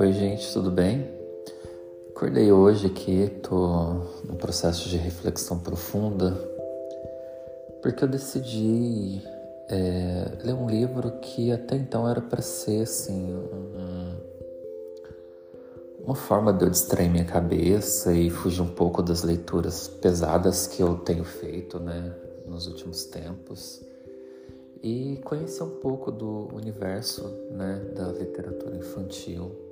Oi, gente, tudo bem? Acordei hoje aqui, tô num processo de reflexão profunda, porque eu decidi é, ler um livro que até então era para ser assim um, uma forma de eu distrair minha cabeça e fugir um pouco das leituras pesadas que eu tenho feito, né, nos últimos tempos e conhecer um pouco do universo, né, da literatura infantil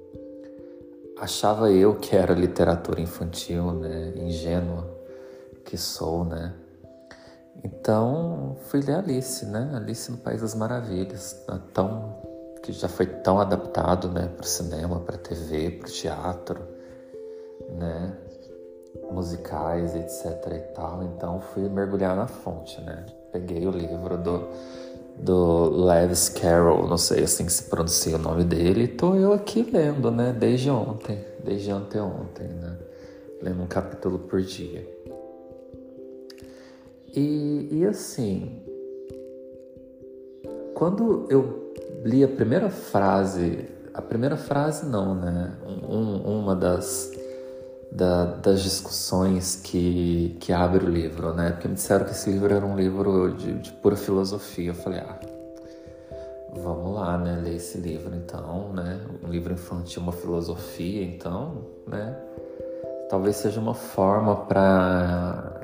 achava eu que era literatura infantil, né? Ingênua que sou, né? Então fui ler Alice, né? Alice no País das Maravilhas, né? tão que já foi tão adaptado, né, para o cinema, para a TV, para o teatro, né? Musicais, etc e tal. Então fui mergulhar na fonte, né? Peguei o livro do do Lewis Carroll, não sei assim que se pronuncia o nome dele, tô eu aqui lendo, né, desde ontem, desde anteontem, né, lendo um capítulo por dia. E, e assim, quando eu li a primeira frase, a primeira frase não, né, um, uma das da, das discussões que, que abre o livro, né? Porque me disseram que esse livro era um livro de, de pura filosofia. Eu falei, ah, vamos lá, né? Ler esse livro, então, né? Um livro infantil, uma filosofia, então, né? Talvez seja uma forma para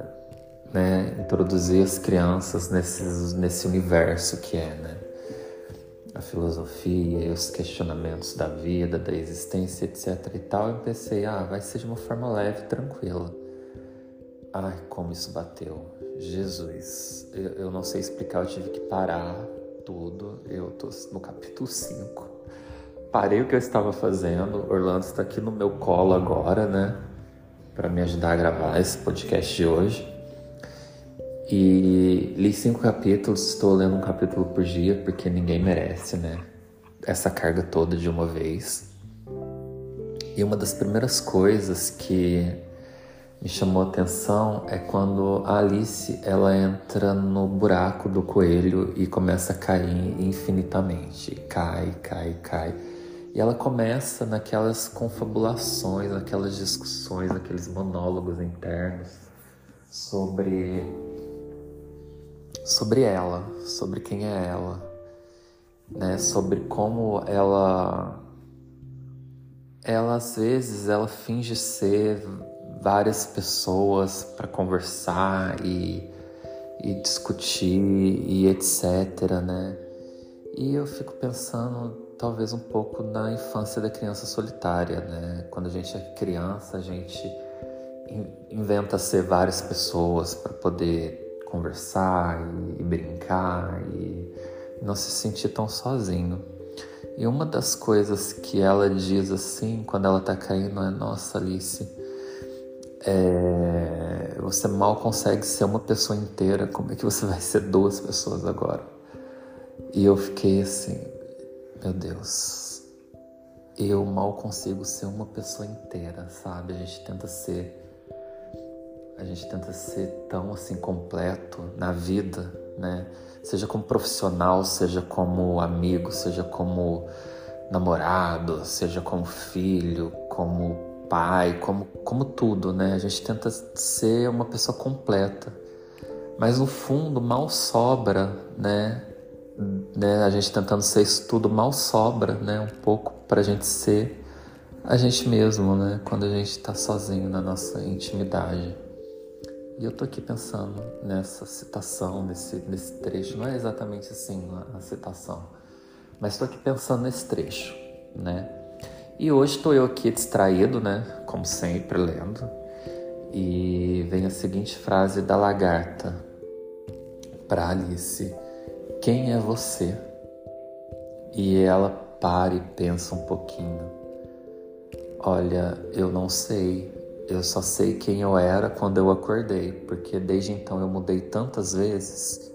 né, introduzir as crianças nesses, nesse universo que é, né? A filosofia e os questionamentos da vida, da existência, etc e tal, eu pensei, ah, vai ser de uma forma leve, tranquila. Ai, como isso bateu. Jesus, eu, eu não sei explicar, eu tive que parar tudo. Eu tô no capítulo 5. Parei o que eu estava fazendo. Orlando está aqui no meu colo agora, né? Para me ajudar a gravar esse podcast de hoje. E li cinco capítulos, estou lendo um capítulo por dia porque ninguém merece, né? Essa carga toda de uma vez. E uma das primeiras coisas que me chamou a atenção é quando a Alice ela entra no buraco do coelho e começa a cair infinitamente. Cai, cai, cai. E ela começa naquelas confabulações, naquelas discussões, naqueles monólogos internos sobre sobre ela, sobre quem é ela, né? Sobre como ela ela às vezes ela finge ser várias pessoas para conversar e, e discutir e etc, né? E eu fico pensando talvez um pouco na infância da criança solitária, né? Quando a gente é criança, a gente inventa ser várias pessoas para poder conversar e, brincar e não se sentir tão sozinho. E uma das coisas que ela diz assim, quando ela tá caindo, é: Nossa, Alice, é, você mal consegue ser uma pessoa inteira, como é que você vai ser duas pessoas agora? E eu fiquei assim: Meu Deus, eu mal consigo ser uma pessoa inteira, sabe? A gente tenta ser a gente tenta ser tão assim completo na vida, né? Seja como profissional, seja como amigo, seja como namorado, seja como filho, como pai, como, como tudo, né? A gente tenta ser uma pessoa completa. Mas no fundo mal sobra, né? né? A gente tentando ser isso tudo mal sobra, né? Um pouco pra gente ser a gente mesmo, né? Quando a gente tá sozinho na nossa intimidade. E eu tô aqui pensando nessa citação, nesse, nesse trecho. Não é exatamente assim a, a citação, mas estou aqui pensando nesse trecho, né? E hoje estou eu aqui distraído, né? Como sempre, lendo. E vem a seguinte frase da lagarta para Alice: Quem é você? E ela para e pensa um pouquinho. Olha, eu não sei, eu só sei quem eu era quando eu acordei, porque desde então eu mudei tantas vezes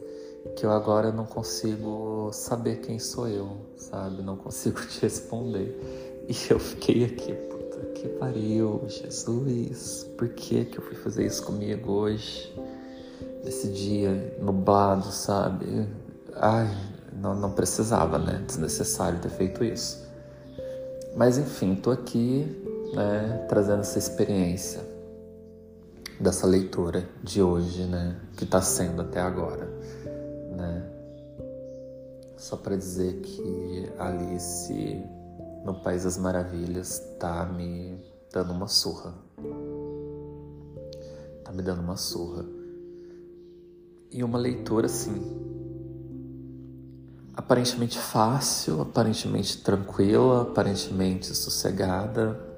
que eu agora não consigo saber quem sou eu, sabe? Não consigo te responder. E eu fiquei aqui, puta que pariu, Jesus, por que que eu fui fazer isso comigo hoje? Nesse dia nublado, sabe? Ai, não, não precisava, né? Desnecessário ter feito isso. Mas enfim, tô aqui, né, trazendo essa experiência dessa leitura de hoje, né, que está sendo até agora, né? Só para dizer que Alice no País das Maravilhas tá me dando uma surra. Tá me dando uma surra. E uma leitura assim, aparentemente fácil, aparentemente tranquila, aparentemente sossegada,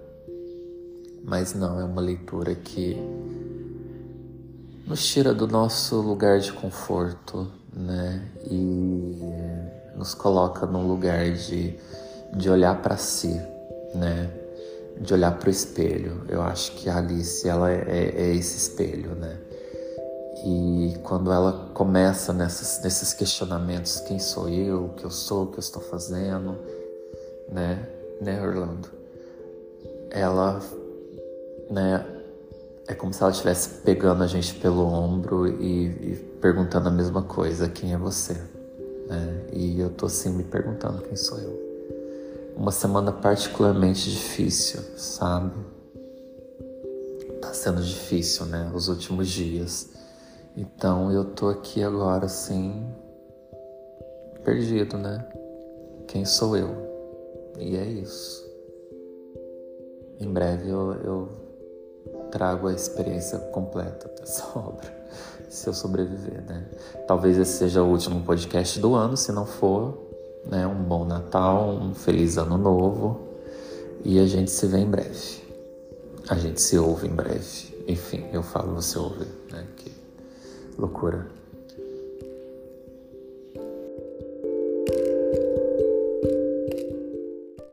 mas não é uma leitura que nos tira do nosso lugar de conforto, né? E nos coloca num lugar de, de olhar para si, né? De olhar para o espelho. Eu acho que a Alice ela é, é, é esse espelho, né? E quando ela começa nessas, nesses questionamentos, quem sou eu, o que eu sou, o que eu estou fazendo, né, né, Orlando? Ela, né, é como se ela estivesse pegando a gente pelo ombro e, e, perguntando a mesma coisa: quem é você? Né? E eu tô assim me perguntando quem sou eu. Uma semana particularmente difícil, sabe? Tá sendo difícil, né? Os últimos dias. Então eu tô aqui agora assim, perdido, né? Quem sou eu? E é isso. Em breve eu, eu trago a experiência completa dessa obra, se eu sobreviver, né? Talvez esse seja o último podcast do ano, se não for, né? Um bom Natal, um feliz ano novo e a gente se vê em breve. A gente se ouve em breve. Enfim, eu falo, você ouve, né? Que loucura.